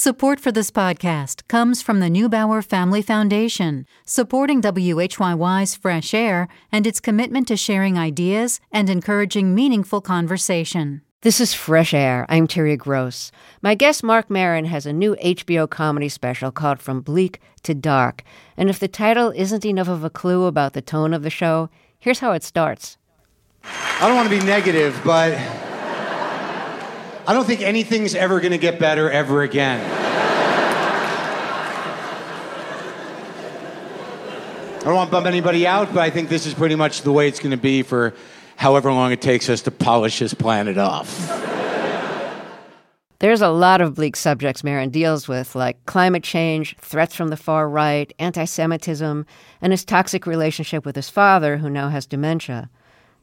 Support for this podcast comes from the Neubauer Family Foundation, supporting WHYY's Fresh Air and its commitment to sharing ideas and encouraging meaningful conversation. This is Fresh Air. I'm Terry Gross. My guest Marc Maron has a new HBO comedy special called From Bleak to Dark. And if the title isn't enough of a clue about the tone of the show, here's how it starts. I don't want to be negative, but I don't think anything's ever going to get better ever again. I don't want to bump anybody out, but I think this is pretty much the way it's going to be for however long it takes us to polish this planet off. There's a lot of bleak subjects Maron deals with, like climate change, threats from the far right, anti Semitism, and his toxic relationship with his father, who now has dementia.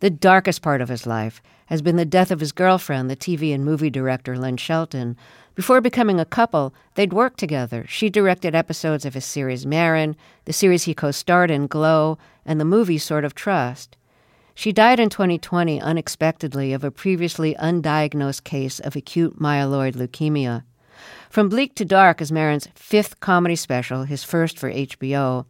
The darkest part of his life has been the death of his girlfriend, the TV and movie director Lynn Shelton. Before becoming a couple, they'd worked together. She directed episodes of his series Maron, the series he co starred in Glow, and the movie Sword of Trust. She died in 2020 unexpectedly of a previously undiagnosed case of acute myeloid leukemia. From Bleak to Dark is Maron's fifth comedy special, his first for HBO.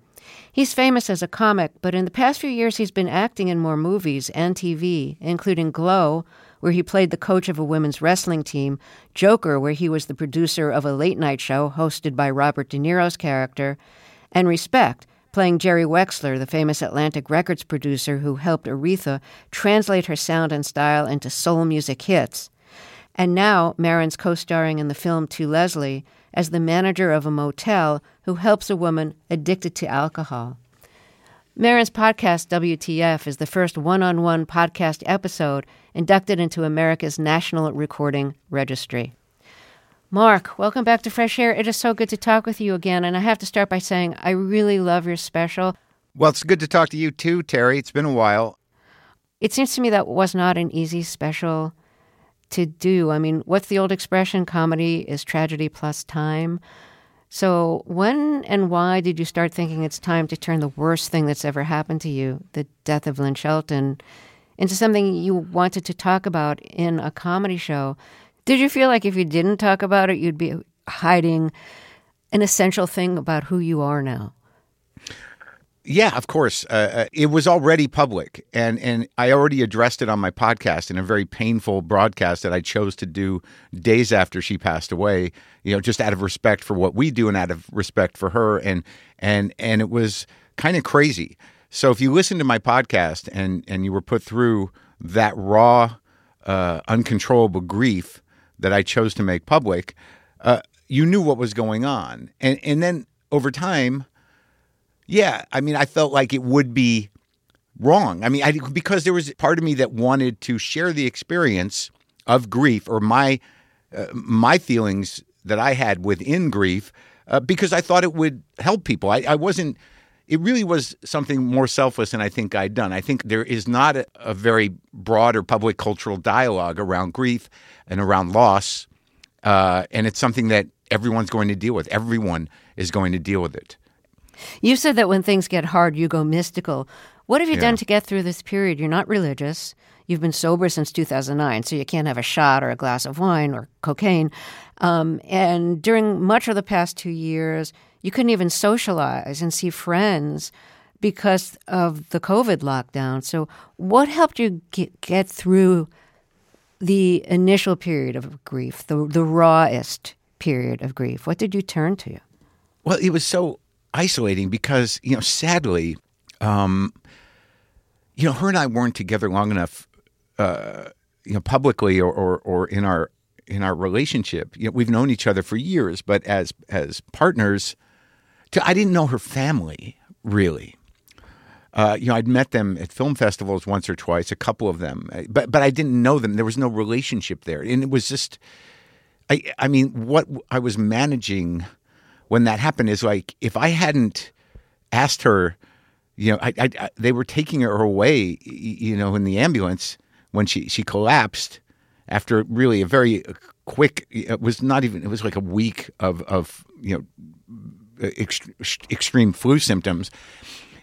He's famous as a comic, but in the past few years he's been acting in more movies and TV, including Glow, where he played the coach of a women's wrestling team, Joker, where he was the producer of a late night show hosted by Robert De Niro's character, and Respect, playing Jerry Wexler, the famous Atlantic Records producer who helped Aretha translate her sound and style into soul music hits. And now, Maron's co starring in the film To Leslie as the manager of a motel who helps a woman addicted to alcohol. Maron's podcast, WTF, is the first one on one podcast episode inducted into America's National Recording Registry. Marc, welcome back to Fresh Air. It is so good to talk with you again. And I have to start by saying I really love your special. Well, it's good to talk to you too, Terry. It's been a while. It seems to me that was not an easy special to do. I mean, what's the old expression? Comedy is tragedy plus time. So, when and why did you start thinking it's time to turn the worst thing that's ever happened to you, the death of Lynn Shelton, into something you wanted to talk about in a comedy show? Did you feel like if you didn't talk about it, you'd be hiding an essential thing about who you are now? Yeah, of course. Uh, uh, it was already public, and and I already addressed it on my podcast in a very painful broadcast that I chose to do days after she passed away. You know, just out of respect for what we do and out of respect for her, and and and it was kind of crazy. So if you listen to my podcast and and you were put through that raw, uh, uncontrollable grief that I chose to make public, uh, you knew what was going on, and and then over time yeah, I mean, I felt like it would be wrong. I mean, I, because there was part of me that wanted to share the experience of grief or my uh, my feelings that I had within grief, uh, because I thought it would help people. I, I, wasn't. It really was something more selfless than I think I'd done. I think there is not a, a very broad or public cultural dialogue around grief and around loss, uh, and it's something that everyone's going to deal with. Everyone is going to deal with it. You said that when things get hard, you go mystical. What have you yeah. done to get through this period? You're not religious. You've been sober since 2009, so you can't have a shot or a glass of wine or cocaine. Um, and during much of the past two years, you couldn't even socialize and see friends because of the COVID lockdown. So, what helped you get, get through the initial period of grief, the, the rawest period of grief? What did you turn to? Well, it was so isolating because you know sadly um, you know her and I weren't together long enough uh, you know publicly or, or, or in our in our relationship. You know we've known each other for years but as as partners to, I didn't know her family really. Uh, you know, I'd met them at film festivals once or twice, a couple of them, but but I didn't know them. There was no relationship there, and it was just, I I mean, what I was managing when that happened is like if I hadn't asked her, you know, I, I, I, they were taking her away, you know, in the ambulance when she she collapsed after really a very uh, quick. It was not even. It was like a week of of you know ext- extreme flu symptoms.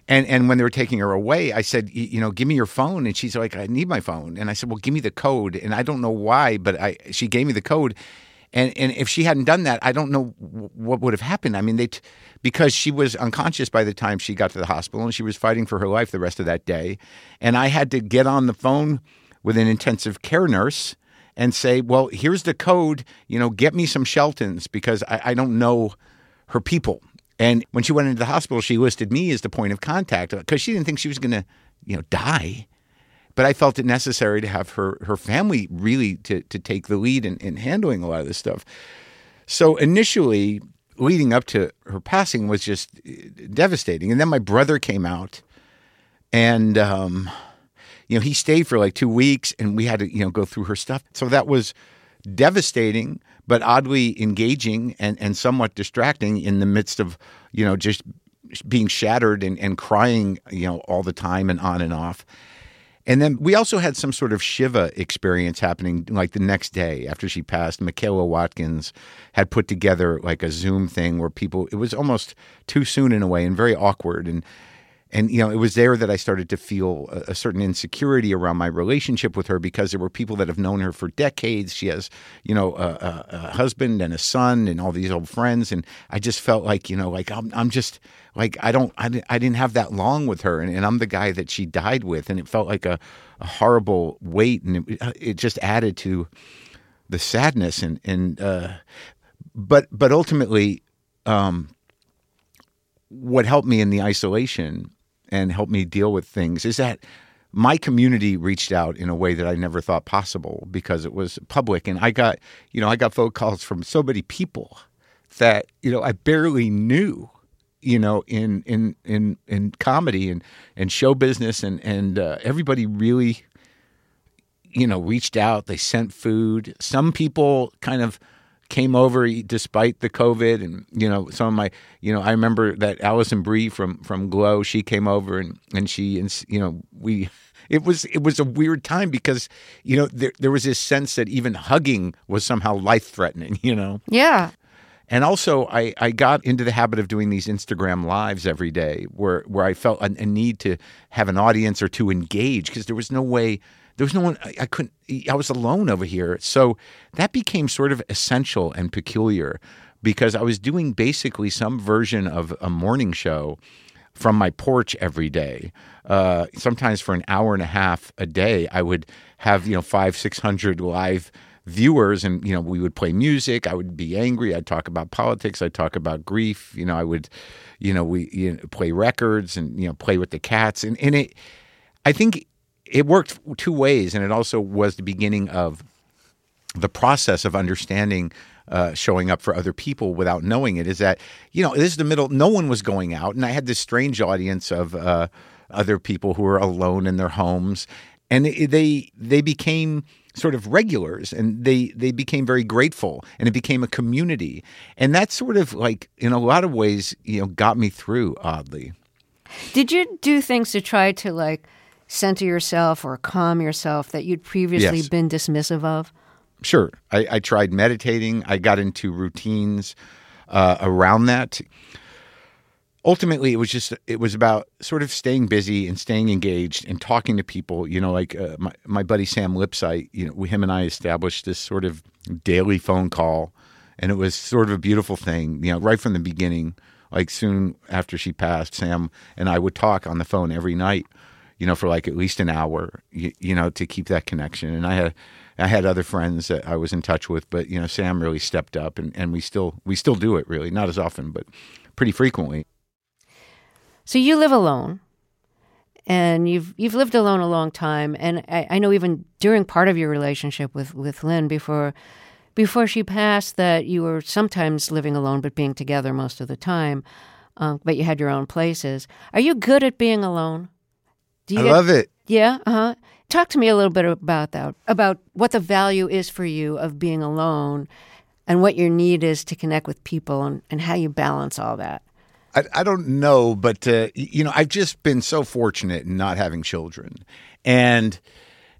And and when they were taking her away, I said, you know, give me your phone. And she's like, I need my phone. And I said, well, give me the code. And I don't know why, but I she gave me the code. And and if she hadn't done that, I don't know what would have happened. I mean, they t- because she was unconscious by the time she got to the hospital and she was fighting for her life the rest of that day. And I had to get on the phone with an intensive care nurse and say, "Well, here's the code. You know, get me some Sheltons because I, I don't know her people." And when she went into the hospital, she listed me as the point of contact because she didn't think she was going to, you know, die. But I felt it necessary to have her her family really to to take the lead in, in handling a lot of this stuff. So initially, leading up to her passing was just uh, devastating. And then my brother came out, and um, you know he stayed for like two weeks, and we had to you know go through her stuff. So that was devastating, but oddly engaging and and somewhat distracting in the midst of you know just being shattered and, and crying you know all the time and on and off. And then we also had some sort of Shiva experience happening like the next day after she passed. Michaela Watkins had put together like a Zoom thing where people, it was almost too soon in a way and very awkward. And, and you know, it was there that I started to feel a, a certain insecurity around my relationship with her because there were people that have known her for decades. She has, you know, a, a, a husband and a son and all these old friends. And I just felt like, you know, like I'm, I'm just, like I don't I, I didn't have that long with her and, and I'm the guy that she died with and it felt like a, horrible weight and it, it just added to the sadness and and uh, but but ultimately um, what helped me in the isolation and helped me deal with things is that my community reached out in a way that I never thought possible because it was public and I got you know I got phone calls from so many people that you know I barely knew you know, in in in in comedy and and show business, and and uh, everybody really, you know, reached out. They sent food. Some people kind of came over despite the COVID, and you know, some of my, you know, I remember that Alison Brie from from Glow, she came over and and she and you know we. It was it was a weird time because you know there there was this sense that even hugging was somehow life threatening. You know. Yeah. And also, I, I got into the habit of doing these Instagram lives every day where, where I felt a, a need to have an audience or to engage because there was no way, there was no one, I, I couldn't, I was alone over here. So that became sort of essential and peculiar because I was doing basically some version of a morning show from my porch every day. Uh, sometimes for an hour and a half a day, I would have, you know, five, 600 live viewers and you know we would play music. I would be angry. I'd talk about politics. I'd talk about grief. You know i would you know we you know, play records and you know play with the cats. And, and it i think it worked two ways and it also was the beginning of the process of understanding uh, showing up for other people without knowing it is that you know this is the middle no one was going out and i had this strange audience of uh, other people who were alone in their homes and they they became sort of regulars and they they became very grateful and it became a community and that sort of like in a lot of ways you know got me through oddly. Did you do things to try to like center yourself or calm yourself that you'd previously Yes. been dismissive of Sure. I, I tried meditating. I got into routines uh, around that. Ultimately, it was just it was about sort of staying busy and staying engaged and talking to people. You know, like uh, my my buddy Sam Lipsyte. You know, him and I established this sort of daily phone call, and it was sort of a beautiful thing. You know, right from the beginning. Like soon after she passed, Sam and I would talk on the phone every night you know, for like at least an hour, you, you know, to keep that connection. And I had, I had other friends that I was in touch with, but you know, Sam really stepped up, and, and we still we still do it really, not as often, but pretty frequently. So you live alone, and you've you've lived alone a long time. And I, I know even during part of your relationship with with Lynn before before she passed, that you were sometimes living alone but being together most of the time. Um, but you had your own places. Are you good at being alone? Do I get- love it. Yeah. Uh huh. Talk to me a little bit about that. About what the value is for you of being alone, and what your need is to connect with people, and, and how you balance all that. I, I don't know, but uh, you know, I've just been so fortunate in not having children, and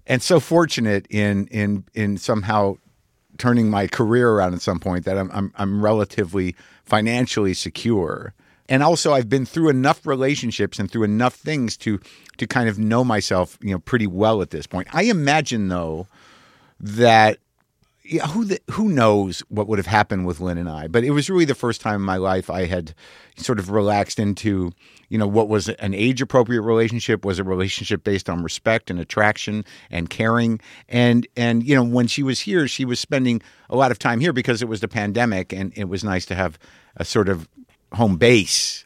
and so fortunate in in in somehow turning my career around at some point that I'm I'm, I'm relatively financially secure. And also, I've been through enough relationships and through enough things to to kind of know myself, you know, pretty well at this point. I imagine, though, that yeah, who the, who knows what would have happened with Lynn and I? But it was really the first time in my life I had sort of relaxed into, you know, what was an age appropriate relationship was a relationship based on respect and attraction and caring. And and you know, when she was here, she was spending a lot of time here because it was the pandemic, and it was nice to have a sort of home base.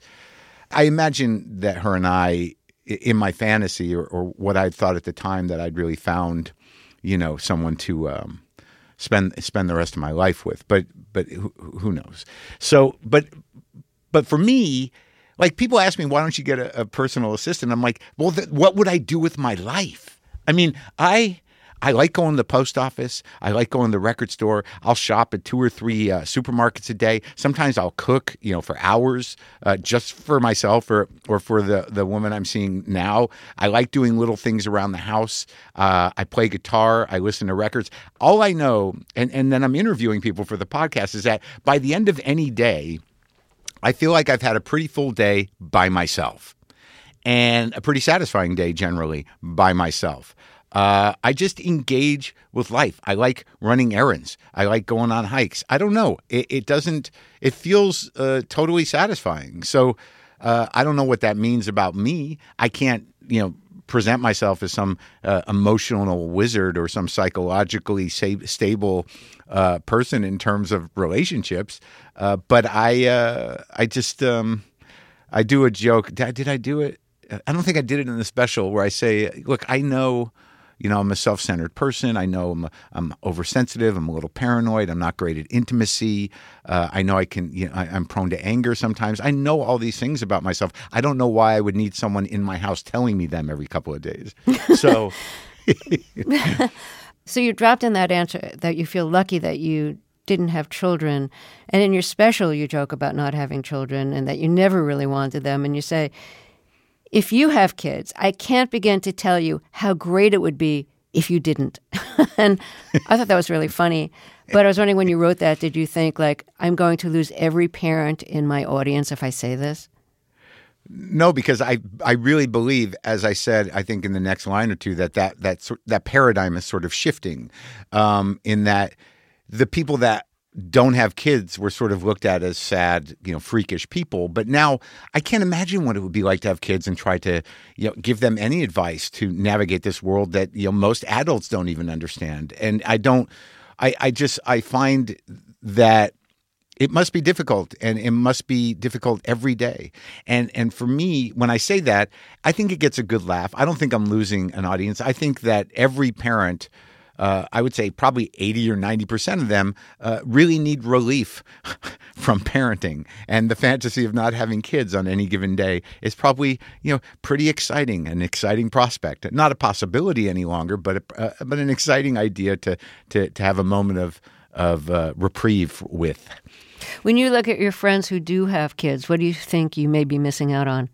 I imagine that her and I, in my fantasy or, or what I thought at the time, that I'd really found, you know, someone to. Um, spend spend the rest of my life with. But but who, who knows? So but but for me, like people ask me, why don't you get a, a personal assistant? I'm like, well, th- what would I do with my life? I mean, I I like going to the post office. I like going to the record store. I'll shop at two or three uh, supermarkets a day. Sometimes I'll cook, you know, for hours uh, just for myself or or for the the woman I'm seeing now. I like doing little things around the house. Uh, I play guitar. I listen to records. All I know, and and then I'm interviewing people for the podcast, is that by the end of any day, I feel like I've had a pretty full day by myself and a pretty satisfying day generally by myself. Uh, I just engage with life. I like running errands. I like going on hikes. I don't know. It, it doesn't. It feels uh, totally satisfying. So uh, I don't know what that means about me. I can't, you know, present myself as some uh, emotional wizard or some psychologically sa- stable uh, person in terms of relationships. Uh, but I, I just, um, I do a joke. Did, did I do it? I don't think I did it in the special where I say, "Look, I know." You know, I'm a self centered person. I know I'm, I'm oversensitive. I'm a little paranoid. I'm not great at intimacy. Uh, I know I can, you know, I, I'm prone to anger sometimes. I know all these things about myself. I don't know why I would need someone in my house telling me them every couple of days. So. so you dropped in that answer that you feel lucky that you didn't have children. And in your special, you joke about not having children and that you never really wanted them. And you say, if you have kids, I can't begin to tell you how great it would be if you didn't. and I thought that was really funny. But I was wondering when you wrote that, did you think, like, I'm going to lose every parent in my audience if I say this? No, because I I really believe, as I said, I think in the next line or two that that that that paradigm is sort of shifting, um, in that the people that don't have kids were sort of looked at as sad, you know, freakish people. But now I can't imagine what it would be like to have kids and try to, you know, give them any advice to navigate this world that, you know, most adults don't even understand. And I don't, I, I just, I find that it must be difficult and it must be difficult every day. And, and for me, when I say that, I think it gets a good laugh. I don't think I'm losing an audience. I think that every parent, uh, I would say probably 80 or 90% of them uh, really need relief from parenting. And the fantasy of not having kids on any given day is probably, you know, pretty exciting, an exciting prospect. Not a possibility any longer, but, a, uh, but an exciting idea to, to, to have a moment of, of uh, reprieve with. When you look at your friends who do have kids, what do you think you may be missing out on,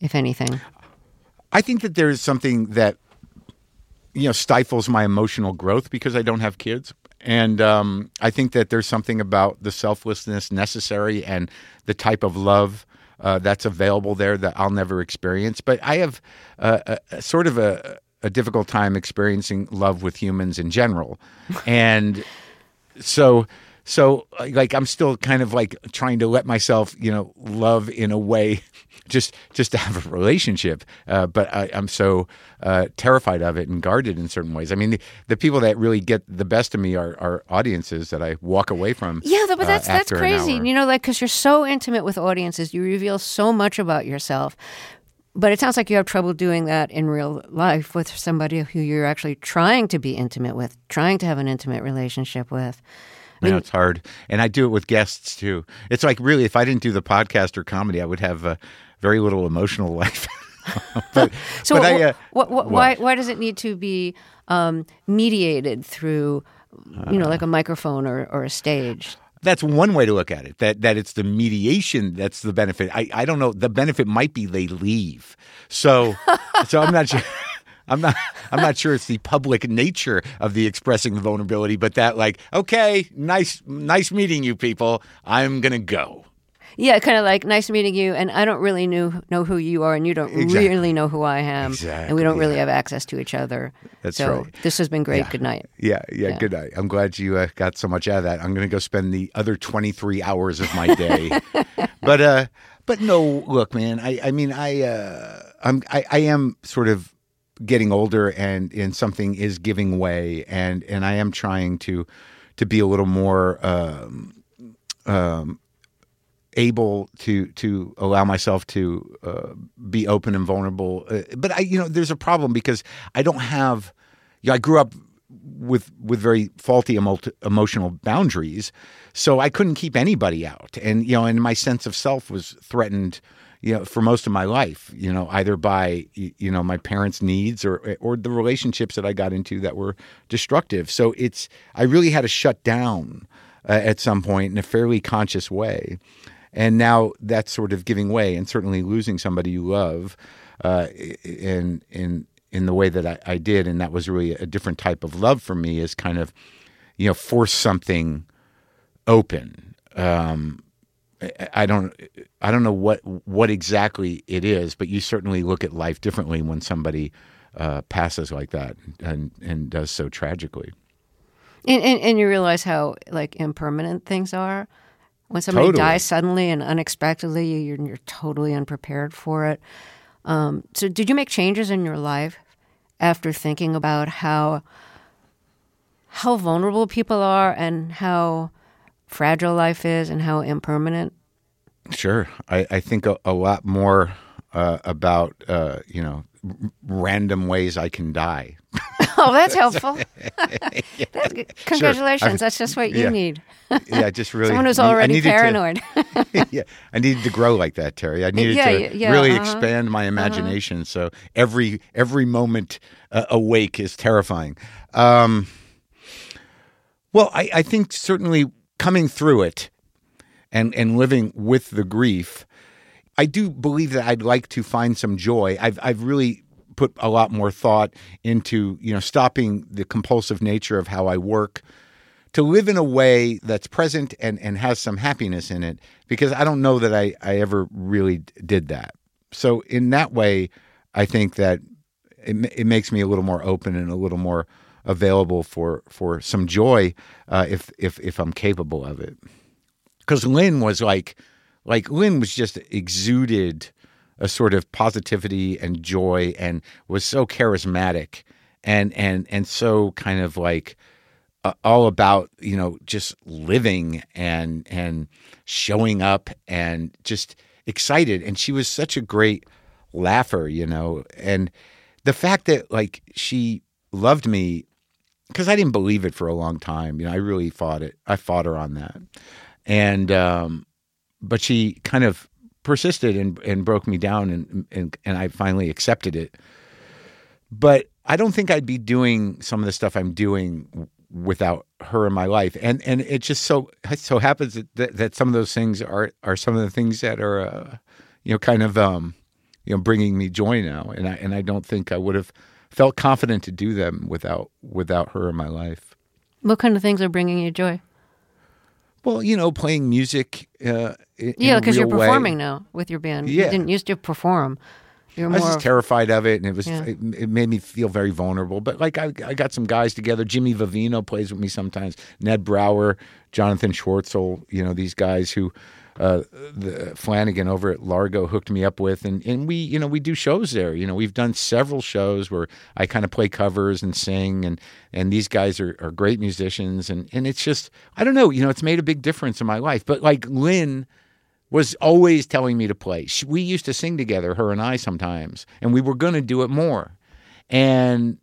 if anything? I think that there's something that you know stifles my emotional growth because I don't have kids. And um, I think that there's something about the selflessness necessary and the type of love uh, that's available there that I'll never experience. But I have uh, a, a, sort of a, a difficult time experiencing love with humans in general, and so so like I'm still kind of like trying to let myself you know love in a way just just to have a relationship. Uh, but I, am so uh, terrified of it and guarded in certain ways. I mean, the, the, people that really get the best of me are, are audiences that I walk away from. Yeah, but that's uh, that's crazy. You know, like because you're so intimate with audiences, you reveal so much about yourself. But it sounds like you have trouble doing that in real life with somebody who you're actually trying to be intimate with, trying to have an intimate relationship with. I mean, it's hard, and I do it with guests too. It's like really, if I didn't do the podcast or comedy, I would have uh, very little emotional life. but, so, but I, uh, what, what, why why does it need to be um, mediated through, you know, like a microphone or, or a stage? That's one way to look at it. That that it's the mediation that's the benefit. I, I don't know. The benefit might be they leave. So so I'm not sure. I'm not I'm not sure it's the public nature of the expressing the vulnerability, but that like, okay, nice nice meeting you people. I'm gonna go. Yeah, kind of like nice meeting you, and I don't really know know who you are, and you don't Exactly. really know who I am, and we don't really yeah. have access to each other. That's so right. this has been great. Yeah. Good night. Yeah, yeah, Yeah. good night. I'm glad you uh, got so much out of that. I'm going to go spend the other 23 hours of my day. but uh but no, look, man, I I mean, I uh I'm I, I am sort of getting older and and something is giving way and and I am trying to to be a little more um um able to to allow myself to uh, be open and vulnerable. Uh, but I, you know, there's a problem because I don't have. You know, I grew up with with very faulty emo- emotional boundaries, so I couldn't keep anybody out, and you know, and my sense of self was threatened. You know, for most of my life, you know, either by you know my parents' needs or or the relationships that I got into that were destructive. So it's I really had to shut down uh, at some point in a fairly conscious way. And now that's sort of giving way, and certainly losing somebody you love, uh, in in in the way that I, I did, and that was really a different type of love for me. Is kind of, you know, force something open. Um, I- don't I don't know what what exactly it is, but you certainly look at life differently when somebody uh, passes like that and and does so tragically. And, and and you realize how like impermanent things are. When somebody Totally. dies suddenly and unexpectedly, you're, you're totally unprepared for it. Um, so, did you make changes in your life after thinking about how how vulnerable people are and how fragile life is and how impermanent? Sure, I, I think a, a lot more uh, about uh, you know r- random ways I can die. Oh, that's helpful. that's. Congratulations. I've- that's just what you yeah. need. Yeah, just really Someone who's I already needed to- paranoid. yeah, I needed to grow like that, Terry. I needed Yeah, to yeah, really uh-huh. expand my imagination. So every every moment uh, awake is terrifying. Um, well, I, I think certainly coming through it and and living with the grief, I do believe that I'd like to find some joy. I've I've really put a lot more thought into you know stopping the compulsive nature of how I work to live in a way that's present and, and has some happiness in it because I don't know that I, I ever really did that. So in that way, I think that it, it makes me a little more open and a little more available for, for some joy uh, if, if, if I'm capable of it. Because Lynn was like, like Lynn was just exuded a sort of positivity and joy and was so charismatic and, and, and so kind of like, uh, all about you know just living and and showing up and just excited and she was such a great laugher you know and the fact that like she loved me because I didn't believe it for a long time you know I really fought it I fought her on that and um but she kind of persisted and and broke me down and and and I finally accepted it but I don't think I'd be doing some of the stuff I'm doing without her in my life. And and it just so so happens that, that, that some of those things are are some of the things that are uh, you know kind of um, you know bringing me joy now. And I and I don't think I would have felt confident to do them without without her in my life. What kind of things are bringing you joy? Well, you know, playing music. Uh, Yeah, because you're performing now with your band. You Yeah. didn't used to perform. I was just terrified of it, and it was Yeah. it, it made me feel very vulnerable. But like I, I got some guys together. Jimmy Vivino plays with me sometimes. Ned Brower, Jonathan Schwartzel. You know these guys who uh, the Flanagan over at Largo hooked me up with, and and we you know we do shows there. You know we've done several shows where I kind of play covers and sing, and and these guys are, are great musicians, and and it's just I don't know. You know it's made a big difference in my life. But like Lynn was always telling me to play. She, we used to sing together, her and I sometimes, and we were going to do it more. And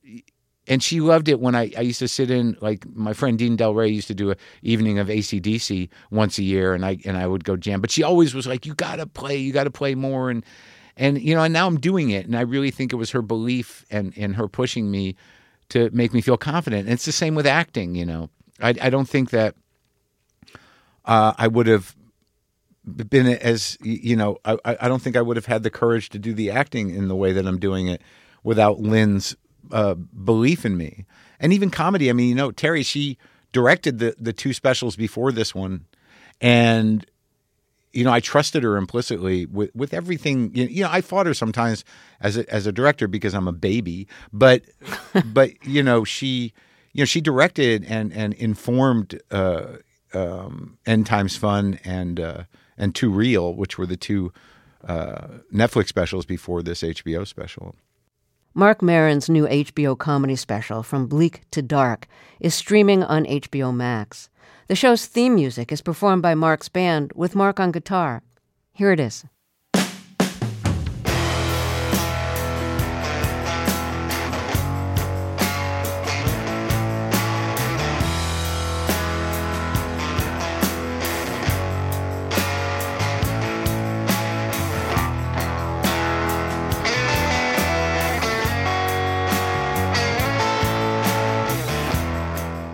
and she loved it when I, I used to sit in like my friend Dean Delray used to do a evening of ACDC once a year and I and I would go jam. But she always was like, You gotta play, you gotta play more and and you know, and now I'm doing it and I really think it was her belief and, and her pushing me to make me feel confident. And it's the same with acting, you know. I I don't think that uh, I would have been as you know I, I don't think I would have had the courage to do the acting in the way that I'm doing it without Lynn's uh, belief in me and even comedy I mean you know Terry she directed the the two specials before this one and you know, I trusted her implicitly with, with everything. You know, I fought her sometimes as a, as a director because I'm a baby, but but you know, she you know she directed and and informed uh, um, End Times Fun and uh, and Too Real, which were the two uh, Netflix specials before this HBO special. Marc Maron's new HBO comedy special, From Bleak to Dark, is streaming on HBO Max. The show's theme music is performed by Marc's band with Marc on guitar. Here it is.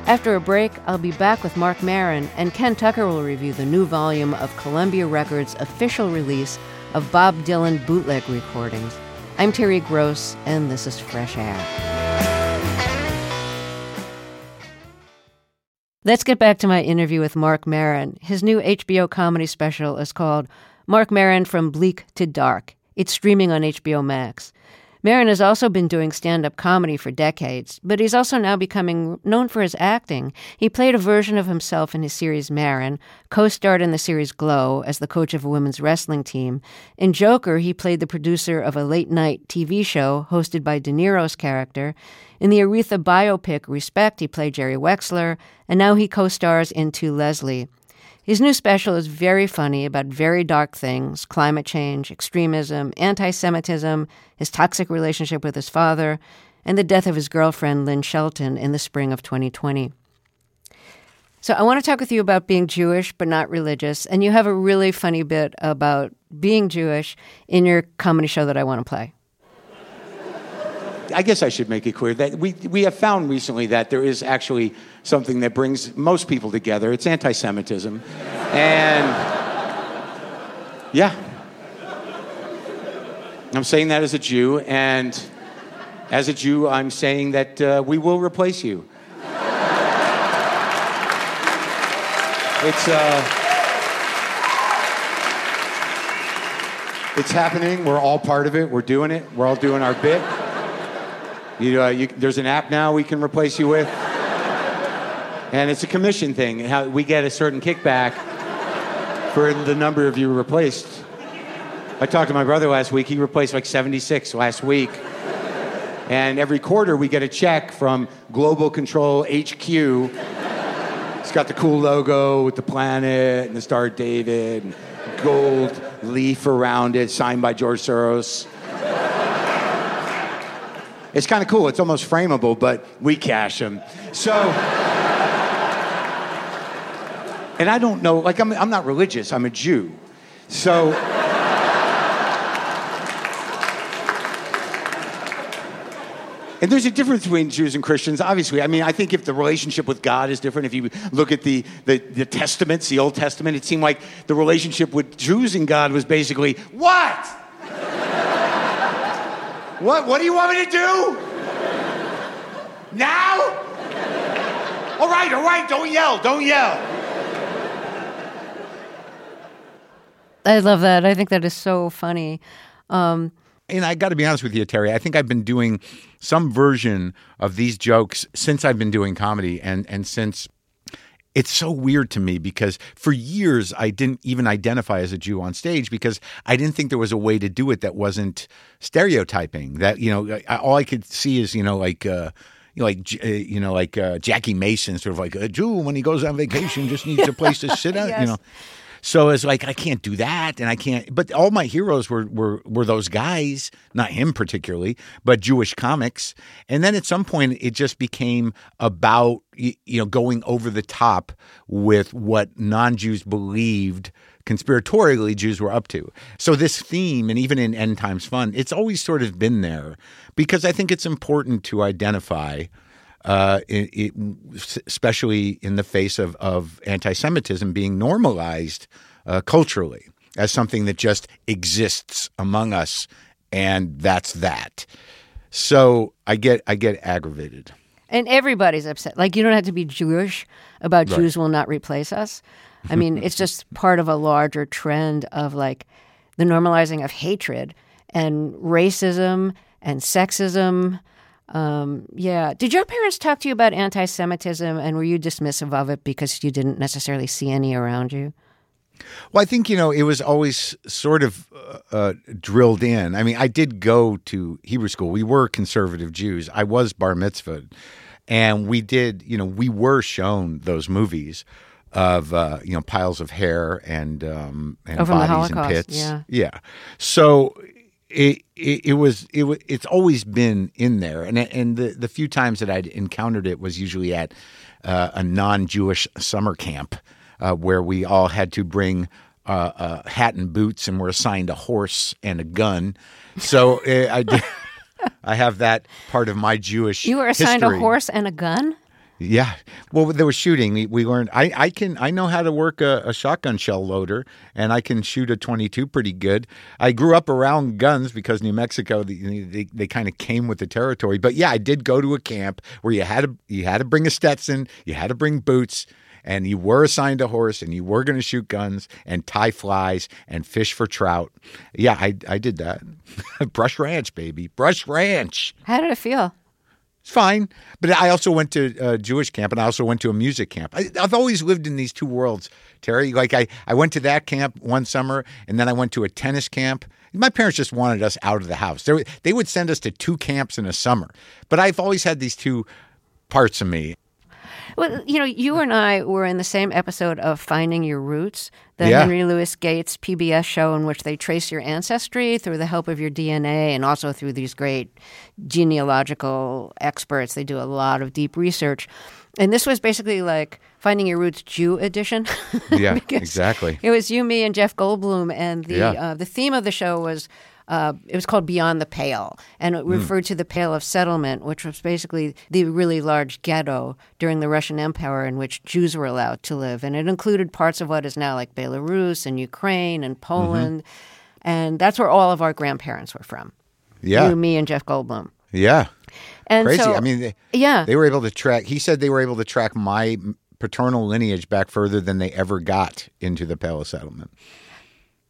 After a break, I'll be back with Marc Maron, and Ken Tucker will review the new volume of Columbia Records' official release of Bob Dylan bootleg recordings. I'm Terry Gross, and this is Fresh Air. Let's get back to my interview with Marc Maron. His new HBO comedy special is called Marc Maron From Bleak to Dark. It's streaming on HBO Max. Maron has also been doing stand up comedy for decades, but he's also now becoming known for his acting. He played a version of himself in his series Maron, co starred in the series Glow as the coach of a women's wrestling team. In Joker, he played the producer of a late night TV show hosted by De Niro's character. In the Aretha biopic Respect, he played Jerry Wexler, and now he co stars in To Leslie. His new special is very funny about very dark things climate change, extremism, anti Semitism, his toxic relationship with his father, and the death of his girlfriend, Lynn Shelton, in the spring of 2020. So, I want to talk with you about being Jewish but not religious. And you have a really funny bit about being Jewish in your comedy show that I want to play. I guess I should make it clear that we, we have found recently that there is actually something that brings most people together. It's anti Semitism. And yeah. I'm saying that as a Jew, and as a Jew, I'm saying that uh, we will replace you. It's, uh, it's happening. We're all part of it. We're doing it. We're all doing our bit. You, uh, you, there's an app now we can replace you with. And it's a commission thing. How we get a certain kickback for the number of you replaced. I talked to my brother last week. He replaced like 76 last week. And every quarter we get a check from Global Control HQ. It's got the cool logo with the planet and the Star David, and gold leaf around it, signed by George Soros. It's kind of cool. It's almost frameable, but we cash them. So. And I don't know, like, I'm, I'm not religious, I'm a Jew. So. And there's a difference between Jews and Christians, obviously. I mean, I think if the relationship with God is different, if you look at the, the, the, Testaments, the Old Testament, it seemed like the relationship with Jews and God was basically, what? what? What do you want me to do? Now? All right, all right, don't yell, don't yell. I love that. I think that is so funny. Um, and I got to be honest with you, Terry. I think I've been doing some version of these jokes since I've been doing comedy, and and since it's so weird to me because for years I didn't even identify as a Jew on stage because I didn't think there was a way to do it that wasn't stereotyping. That you know, all I could see is you know like. Uh, you know, like uh, you know, like uh, Jackie Mason, sort of like a Jew when he goes on vacation just needs a place to sit at. yes. You know, so it's like I can't do that, and I can't. But all my heroes were were were those guys, not him particularly, but Jewish comics. And then at some point, it just became about you know going over the top with what non-Jews believed conspiratorially Jews were up to. So this theme, and even in End Times Fun, it's always sort of been there because I think it's important to identify uh, it, it, especially in the face of, of anti Semitism being normalized uh, culturally as something that just exists among us, and that's that. So I get I get aggravated. And everybody's upset. Like you don't have to be Jewish about right. Jews will not replace us. I mean, it's just part of a larger trend of like the normalizing of hatred and racism and sexism. Um, yeah. Did your parents talk to you about anti Semitism and were you dismissive of it because you didn't necessarily see any around you? Well, I think you know it was always sort of uh, uh, drilled in. I mean, I did go to Hebrew school. We were conservative Jews. I was bar mitzvahed, and we did. You know, we were shown those movies of uh, you know piles of hair and um, and Oh, bodies and pits. yeah. yeah. So it, it it was it wa- it's always been in there, and and the the few times that I'd encountered it was usually at uh, a non-Jewish summer camp uh, where we all had to bring. Uh, a hat and boots, and were assigned a horse and a gun. So uh, I, did, I have that part of my Jewish. You were assigned a horse and a gun? Yeah. Well, there was shooting. We, we learned. I, I can. I know how to work a, a shotgun shell loader, and I can shoot a 22 pretty good. I grew up around guns because New Mexico, the, they, they kind of came with the territory. But yeah, I did go to a camp where you had to you had to bring a Stetson, you had to bring boots, and you were assigned a horse, and you were going to shoot guns and tie flies and fish for trout. Yeah, I I did that. Brush Ranch, baby, Brush Ranch. How did it feel? It's fine. But I also went to uh, Jewish camp and I also went to a music camp. I, I've always lived in these two worlds, Terry. Like I, I went to that camp one summer and then I went to a tennis camp. My parents just wanted us out of the house. They, they would send us to two camps in a summer. But I've always had these two parts of me. Well, you know, you and I were in the same episode of Finding Your Roots, the Yeah. Henry Louis Gates PBS show in which they trace your ancestry through the help of your DNA and also through these great genealogical experts. They do a lot of deep research. And this was basically like Finding Your Roots Jew edition. Yeah, exactly. It was you, me, and Jeff Goldblum, and the Yeah. uh, the theme of the show was uh, it was called Beyond the Pale, and Hmm. it referred to the Pale of Settlement, which was basically the really large ghetto during the Russian Empire in which Jews were allowed to live, and it included parts of what is now like Belarus and Ukraine and Mm-hmm. Poland, and that's where all of our grandparents were from. Yeah. You, me, and Jeff Goldblum. Yeah. And Crazy. so, I mean, they, yeah, they were able to track, he said they were able to track my paternal lineage back further than they ever got into the Pale of settlement.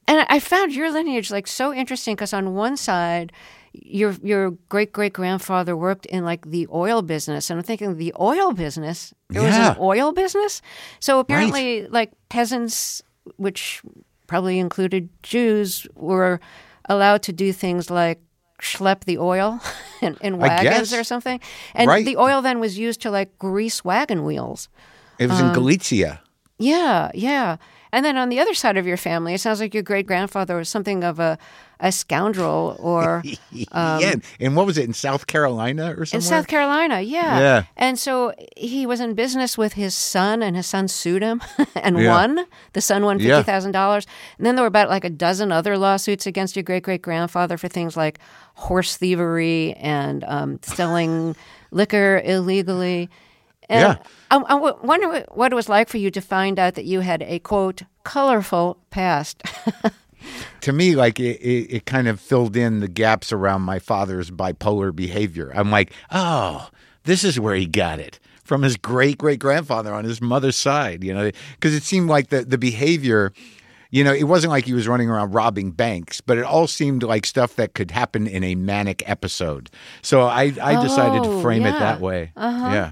And I found your lineage like so interesting because on one side, your your great great grandfather worked in like the oil business, and I'm thinking the oil business. There was an oil business, so apparently, like peasants, which probably included Jews, were allowed to do things like schlep the oil in, in wagons or something, and Right. the oil then was used to like grease wagon wheels. It was in um, Galicia. Yeah, yeah. And then on the other side of your family, it sounds like your great grandfather was something of a, a scoundrel or yeah. And what was it in South Carolina or something? in South Carolina, yeah. Yeah. And so he was in business with his son, and his son sued him and Yeah. won. The son won Yeah. fifty thousand dollars. And then there were about like a dozen other lawsuits against your great great grandfather for things like horse thievery and um, selling liquor illegally. And Yeah. I, I wonder what- it was like for you to find out that you had a quote colorful past. to me, like it, it, it kind of filled in the gaps around my father's bipolar behavior. I'm like, oh, this is where he got it from his great great grandfather on his mother's side, you know, because it seemed like the, the behavior, you know, it wasn't like he was running around robbing banks, but it all seemed like stuff that could happen in a manic episode. So I, I decided Oh, to frame it that way. Uh-huh. Yeah.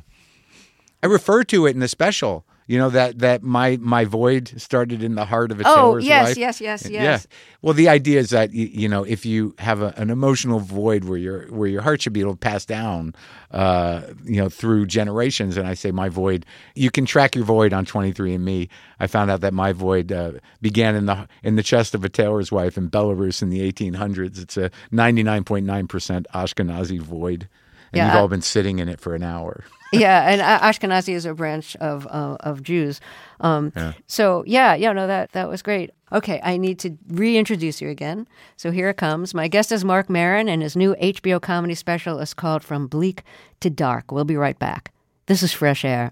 I refer to it in the special. You know that that my my void started in the heart of a Oh, tailor's yes, life. yes, yes, Yeah. yes. Well, the idea is that you, you know if you have a, an emotional void where your where your heart should be able to pass down, uh, you know, through generations. And I say my void. You can track your void on 23andMe. I found out that my void uh, began in the in the chest of a tailor's wife in Belarus in the 1800s. It's a 99.9 percent Ashkenazi void, and Yeah, you've all been sitting in it for an hour. Yeah, and Ashkenazi is a branch of uh, of Jews. Um, So yeah, yeah, no, that that was great. Okay, I need to reintroduce you again. So here it comes. My guest is Marc Maron, and his new HBO comedy special is called From Bleak to Dark. We'll be right back. This is Fresh Air.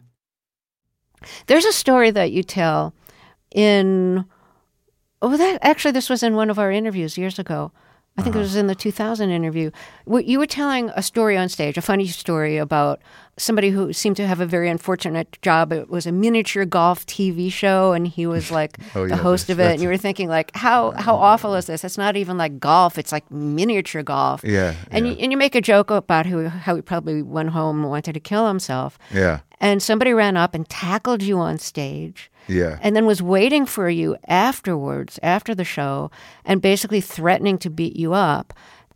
There's a story that you tell in. Oh, that actually, this was in one of our interviews years ago I think it was in the 2000 interview. You were telling a story on stage, a funny story about somebody who seemed to have a very unfortunate job. It was a miniature golf TV show, and he was like Oh, the yeah, host of it. And you were thinking, like, how how awful is this? It's not even like golf; it's like miniature golf. Yeah, and yeah. You, and you make a joke about who how he probably went home and wanted to kill himself. Yeah. And somebody ran up and tackled you on stage Yeah. and then was waiting for you afterwards, after the show, and basically threatening to beat you up.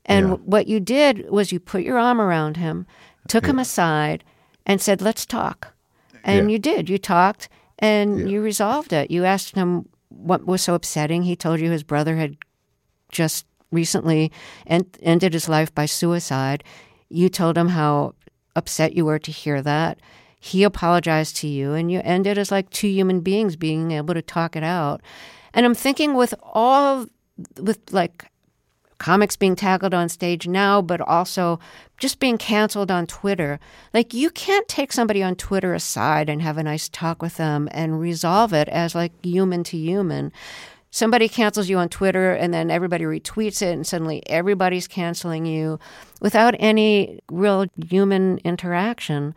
And Yeah. what you did was you put your arm around him, took him aside, and said, Let's talk. And Yeah. you did. You talked and you resolved it. You asked him what was so upsetting. He told you his brother had just recently en- ended his life by suicide. You told him how upset you were to hear that. He apologized to you, and you ended as like two human beings being able to talk it out. And I'm thinking with all, with like comics being tackled on stage now, but also just being canceled on Twitter. Like, you can't take somebody on Twitter aside and have a nice talk with them and resolve it as like human to human. Somebody cancels you on Twitter and then everybody retweets it, and suddenly everybody's canceling you without any real human interaction.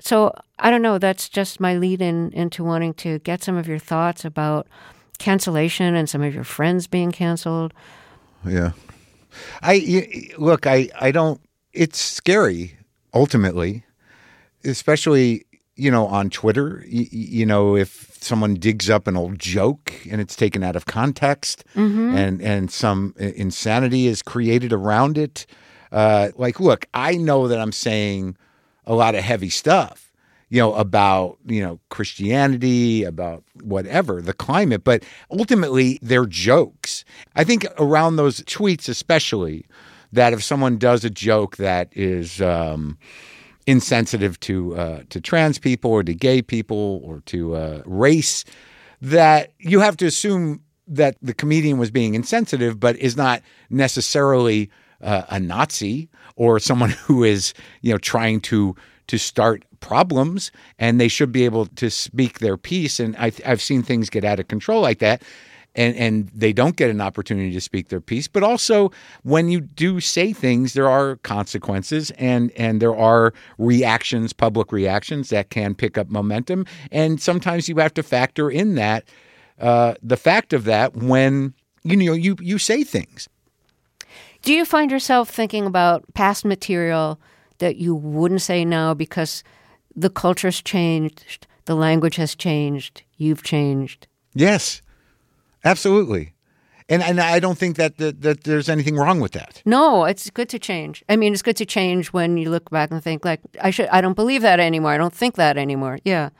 So, I don't know, that's just my lead in into wanting to get some of your thoughts about cancellation and some of your friends being canceled. Yeah. I y- look. I I don't. It's scary ultimately, especially you know on Twitter. You, you know if someone digs up an old joke and it's taken out of context, and and some insanity is created around it. Uh, like, look, I know that I'm saying a lot of heavy stuff you know, about, you know, Christianity, about whatever, the climate, but ultimately they're jokes. I think around those tweets, especially, that if someone does a joke that is um, insensitive to uh, to trans people or to gay people or to uh, race, that you have to assume that the comedian was being insensitive, but is not necessarily uh, a Nazi or someone who is, you know, trying to to start problems, and they should be able to speak their piece. And I, I've seen things get out of control like that. And, and they don't get an opportunity to speak their piece. But also, when you do say things, there are consequences and, and there are reactions, public reactions that can pick up momentum. And sometimes you have to factor in that, uh, the fact of that when you know you, you say things. Do you find yourself thinking about past material that you wouldn't say now because the culture's changed, the language has changed, you've changed? Yes, absolutely. And and I don't think that, that that there's anything wrong with that. No, it's good to change. I mean, it's good to change when you look back and think like I should I don't believe that anymore. I don't think that anymore. Yeah.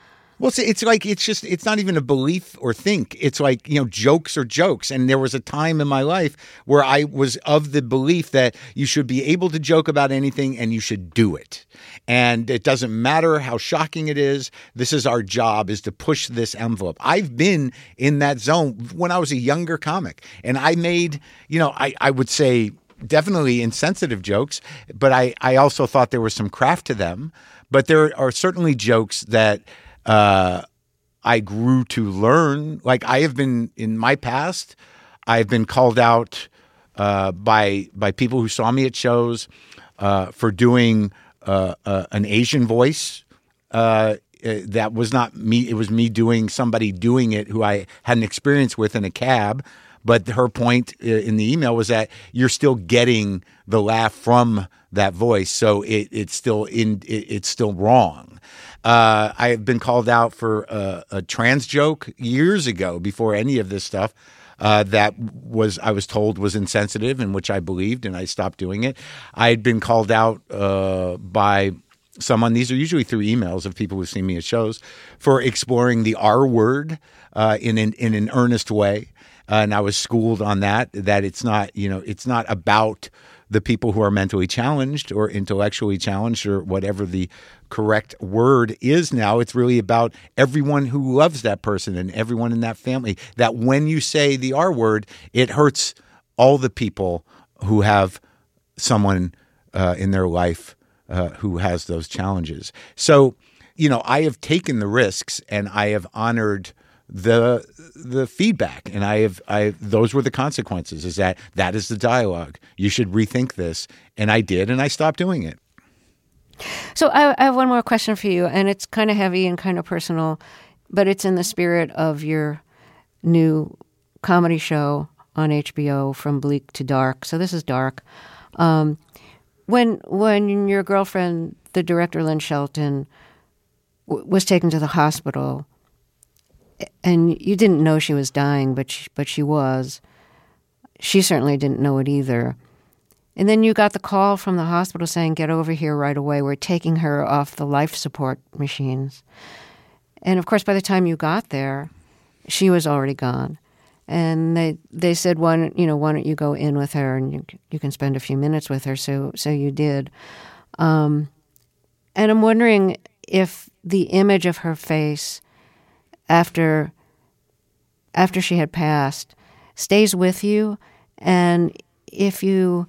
Well, it's, it's like it's just it's not even a belief or think. It's like you know jokes are jokes. And there was a time in my life where I was of the belief that you should be able to joke about anything and you should do it. And it doesn't matter how shocking it is. This is our job is to push this envelope. I've been in that zone when I was a younger comic, and I made you know I I would say definitely insensitive jokes, but I, I also thought there was some craft to them. But there are certainly jokes that uh, I grew to learn. Like I have been in my past, I've been called out uh, by by people who saw me at shows uh, for doing uh, uh, an Asian voice. Uh, that was not me. It was me doing somebody doing it who I had an experience with in a cab. But her point in the email was that you're still getting the laugh from that voice, so it, it's still in. It, it's still wrong. Uh, I have been called out for a, a trans joke years ago before any of this stuff. Uh, that was I was told was insensitive, and which I believed, and I stopped doing it. I had been called out uh, by someone. These are usually through emails of people who've seen me at shows for exploring the R word uh, in an in an earnest way, uh, and I was schooled on that. That it's not you know it's not about the people who are mentally challenged or intellectually challenged or whatever the correct word is now. It's really about everyone who loves that person and everyone in that family. That when you say the R word, it hurts all the people who have someone uh, in their life uh, who has those challenges. So, you know, I have taken the risks and I have honored the the feedback. And i have i those were the consequences is that that is the dialogue. You should rethink this. And i did and i stopped doing it. So I, I have one more question for you and it's kind of heavy and kind of personal but it's in the spirit of your new comedy show on hbo from bleak to dark. So this is dark. Um, when when your girlfriend the director lynn shelton w- was taken to the hospital and you didn't know she was dying, but she, but she was. She certainly didn't know it either. And then you got the call from the hospital saying, "Get over here right away. We're taking her off the life support machines." And of course, by the time you got there, she was already gone. And they they said, "Why don't you know? Why don't you go in with her and you you can spend a few minutes with her?" So so you did. Um, and I'm wondering if the image of her face after after she had passed stays with you. And if you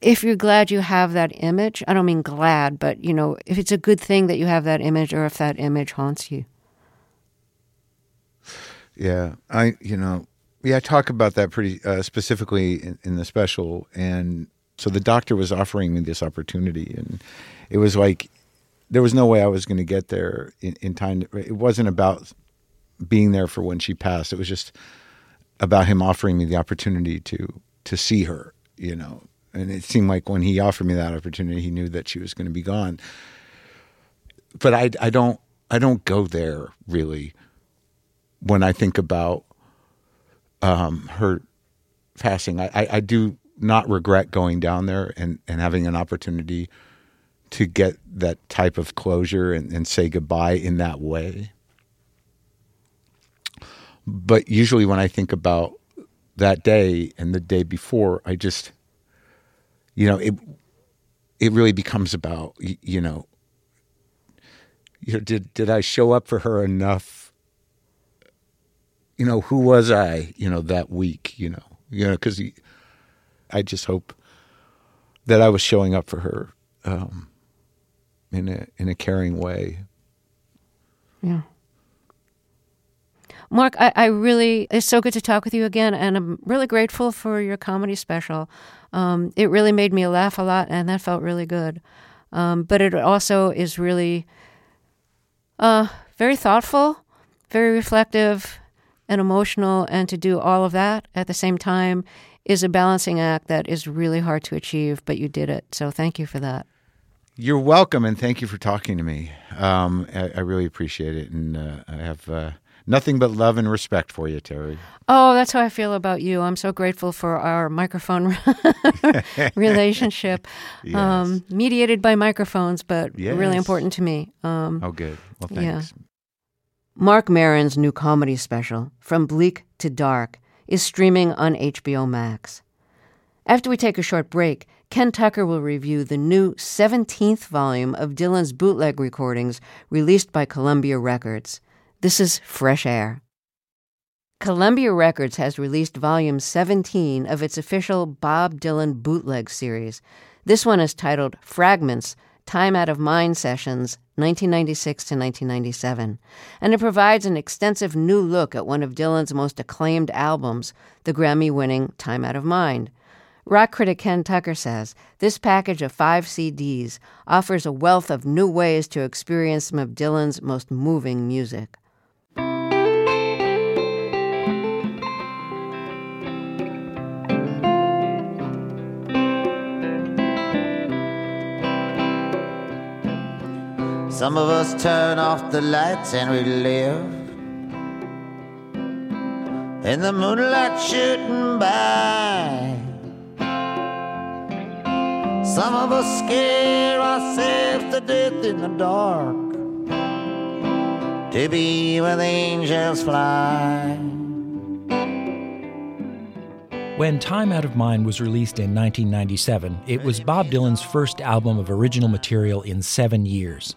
if you're glad you have that image i don't mean glad but you know if it's a good thing that you have that image or if that image haunts you. Yeah i you know yeah i talk about that pretty uh, specifically in, in the special. And so the doctor was offering me this opportunity. And it was like there was no way I was going to get there in, in time. It wasn't about being there for when she passed. It was just about him offering me the opportunity to to see her, you know. And it seemed like when he offered me that opportunity, he knew that she was going to be gone. But I I don't I don't go there really when I think about um, her passing. I, I, I do not regret going down there and, and having an opportunity to get that type of closure and, and say goodbye in that way. But usually, when I think about that day and the day before, I just, you know, it it really becomes about you know, you know, did did I show up for her enough? You know, who was I? You know, that week. You know, you know, because I just hope that I was showing up for her. Um, in a in a caring way. Yeah. Marc, I, I, really, it's so good to talk with you again, and I'm really grateful for your comedy special. Um, it really made me laugh a lot, and that felt really good. Um, but it also is really uh, very thoughtful, very reflective, and emotional, and to do all of that at the same time is a balancing act that is really hard to achieve, but you did it. So thank you for that. You're welcome, and thank you for talking to me. Um, I, I, really appreciate it, and uh, I have uh, nothing but love and respect for you, Terry. Oh, that's how I feel about you. I'm so grateful for our microphone relationship, yes. um, mediated by microphones, but yes. really important to me. Um, oh, good. Well, thanks. Yeah. Marc Maron's new comedy special, From Bleak to Dark, is streaming on HBO Max. After we take a short break, Ken Tucker will review the new 17th volume of Dylan's bootleg recordings released by Columbia Records. This is Fresh Air. Columbia Records has released volume 17 of its official Bob Dylan bootleg series. This one is titled Fragments Time Out of Mind Sessions 1996 to 1997, and it provides an extensive new look at one of Dylan's most acclaimed albums, the Grammy winning Time Out of Mind. Rock critic Ken Tucker says this package of five CDs offers a wealth of new ways to experience some of Dylan's most moving music. Some of us turn off the lights and we live in the moonlight shooting by. Some of us scare ourselves to death in the dark to be the angels fly. When Time Out of Mind was released in 1997, it was Bob Dylan's first album of original material in seven years.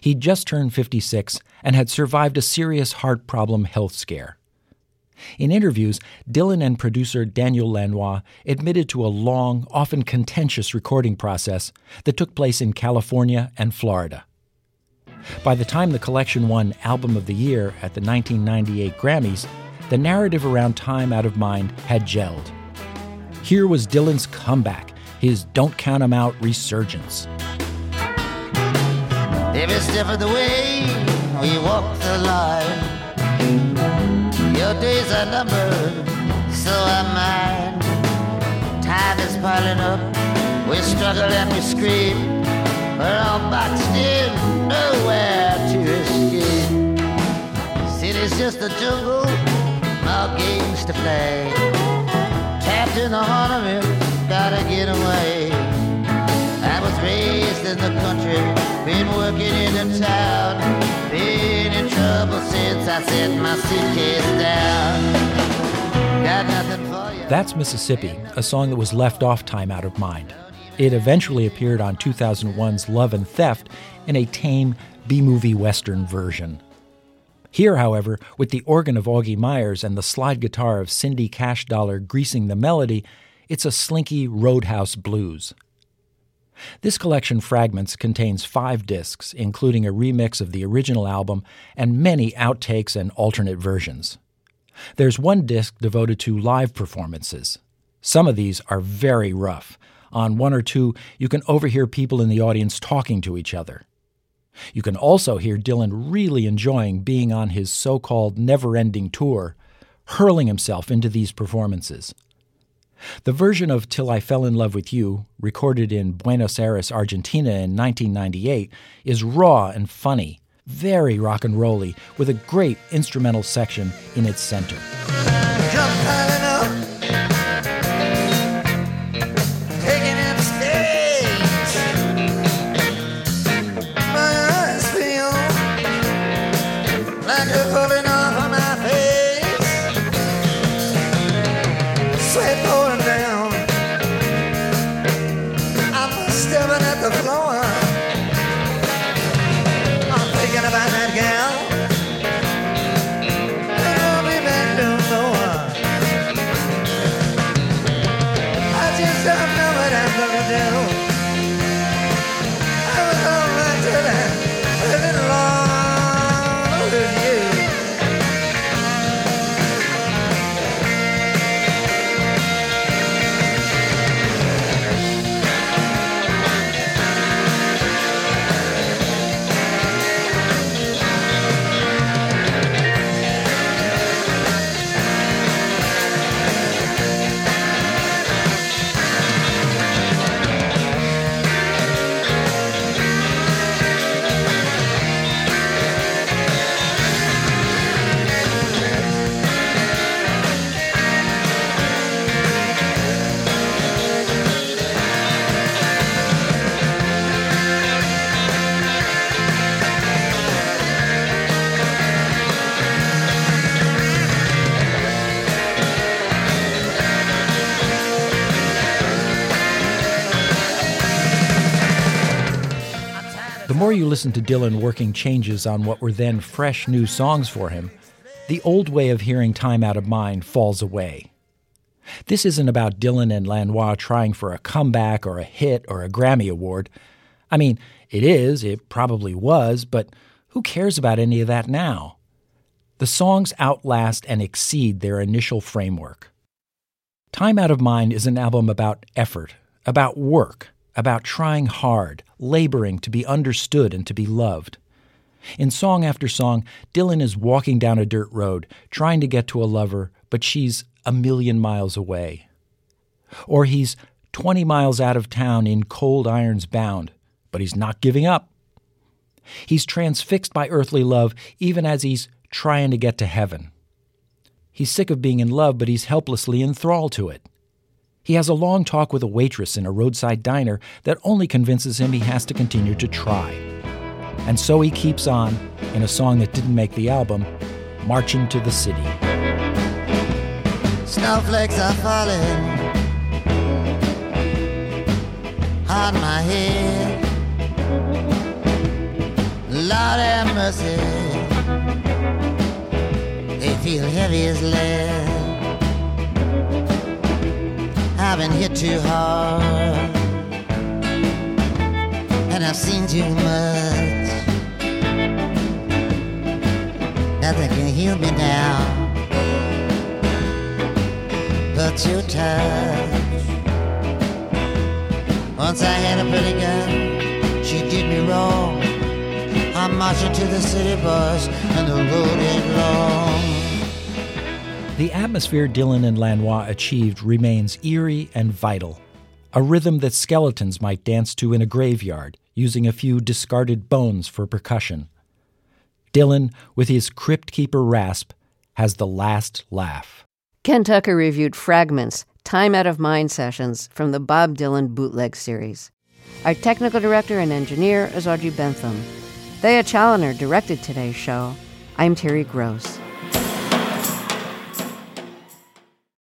He'd just turned 56 and had survived a serious heart problem health scare. In interviews, Dylan and producer Daniel Lanois admitted to a long, often contentious recording process that took place in California and Florida. By the time the collection won Album of the Year at the 1998 Grammys, the narrative around Time Out of Mind had gelled. Here was Dylan's comeback, his Don't Count 'em Out resurgence. Every step of the way we walk the line. Days are numbered, so are mine. Time is piling up, we struggle and we scream. We're all boxed in, nowhere to escape. City's just a jungle, no games to play. Trapped in the heart of it, gotta get away. Raised in the country, been working in the town. Been in trouble since I set my suitcase down. That's Mississippi, a song that was left off Time Out of Mind. It eventually appeared on 2001's Love and Theft in a tame B movie Western version. Here, however, with the organ of Augie Myers and the slide guitar of Cindy Cashdollar greasing the melody, it's a slinky roadhouse blues. This collection Fragments contains five discs, including a remix of the original album and many outtakes and alternate versions. There's one disc devoted to live performances. Some of these are very rough. On one or two, you can overhear people in the audience talking to each other. You can also hear Dylan really enjoying being on his so called never ending tour, hurling himself into these performances. The version of Till I Fell in Love with You, recorded in Buenos Aires, Argentina in 1998, is raw and funny, very rock and rolly, with a great instrumental section in its center. Listen to Dylan working changes on what were then fresh new songs for him, the old way of hearing Time Out of Mind falls away. This isn't about Dylan and Lanois trying for a comeback or a hit or a Grammy Award. I mean, it is, it probably was, but who cares about any of that now? The songs outlast and exceed their initial framework. Time Out of Mind is an album about effort, about work, about trying hard, laboring to be understood and to be loved. In song after song, Dylan is walking down a dirt road, trying to get to a lover, but she's a million miles away. Or he's 20 miles out of town in cold irons bound, but he's not giving up. He's transfixed by earthly love even as he's trying to get to heaven. He's sick of being in love, but he's helplessly enthralled to it. He has a long talk with a waitress in a roadside diner that only convinces him he has to continue to try. And so he keeps on, in a song that didn't make the album, Marching to the City. Snowflakes are falling on my head. Lord have mercy, they feel heavy as lead. I've been hit too hard, and I've seen too much. Nothing can heal me now but your touch. Once I had a pretty girl, she did me wrong. I'm marching to the city bus, and the road ain't long. The atmosphere Dylan and Lanois achieved remains eerie and vital, a rhythm that skeletons might dance to in a graveyard, using a few discarded bones for percussion. Dylan, with his Crypt Keeper rasp, has the last laugh. Ken Tucker reviewed fragments, time out of mind sessions from the Bob Dylan bootleg series. Our technical director and engineer is Audrey Bentham. Thea Chaloner directed today's show. I'm Terry Gross.